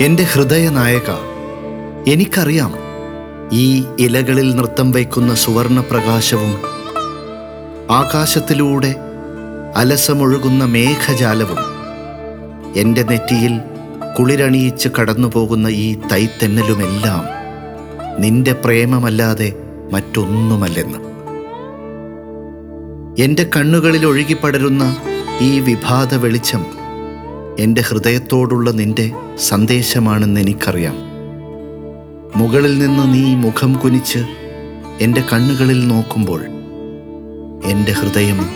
എന്റെ ഹൃദയനായക എനിക്കറിയാം ഈ ഇലകളിൽ നൃത്തം വയ്ക്കുന്ന സുവർണ പ്രകാശവും ആകാശത്തിലൂടെ അലസമൊഴുകുന്ന മേഘജാലവും എന്റെ നെറ്റിയിൽ കുളിരണിയിച്ച് കടന്നുപോകുന്ന ഈ തൈത്തെന്നലുമെല്ലാം നിന്റെ പ്രേമമല്ലാതെ മറ്റൊന്നുമല്ലെന്ന്. എന്റെ കണ്ണുകളിൽ ഒഴുകിപ്പടരുന്ന ഈ വിഭാത വെളിച്ചം എന്റെ ഹൃദയത്തോടുള്ള നിന്റെ സന്ദേശമാണെന്ന് എനിക്കറിയാം. മുകളിൽ നിന്ന് നീ മുഖം കുനിച്ച് എന്റെ കണ്ണുകളിൽ നോക്കുമ്പോൾ എന്റെ ഹൃദയം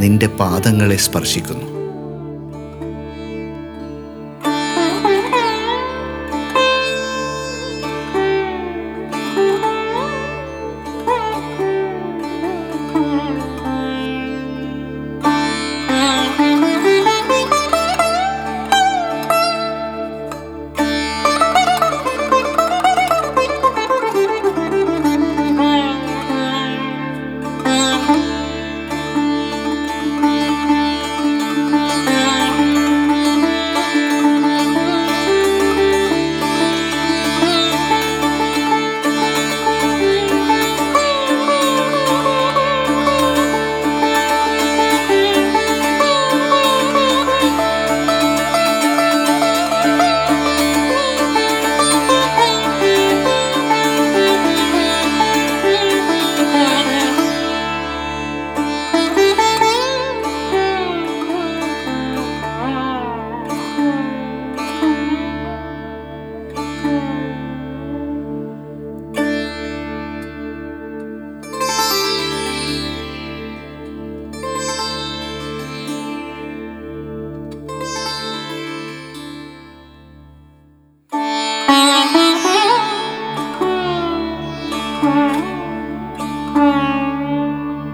നിന്റെ പാദങ്ങളെ സ്പർശിക്കുന്നു.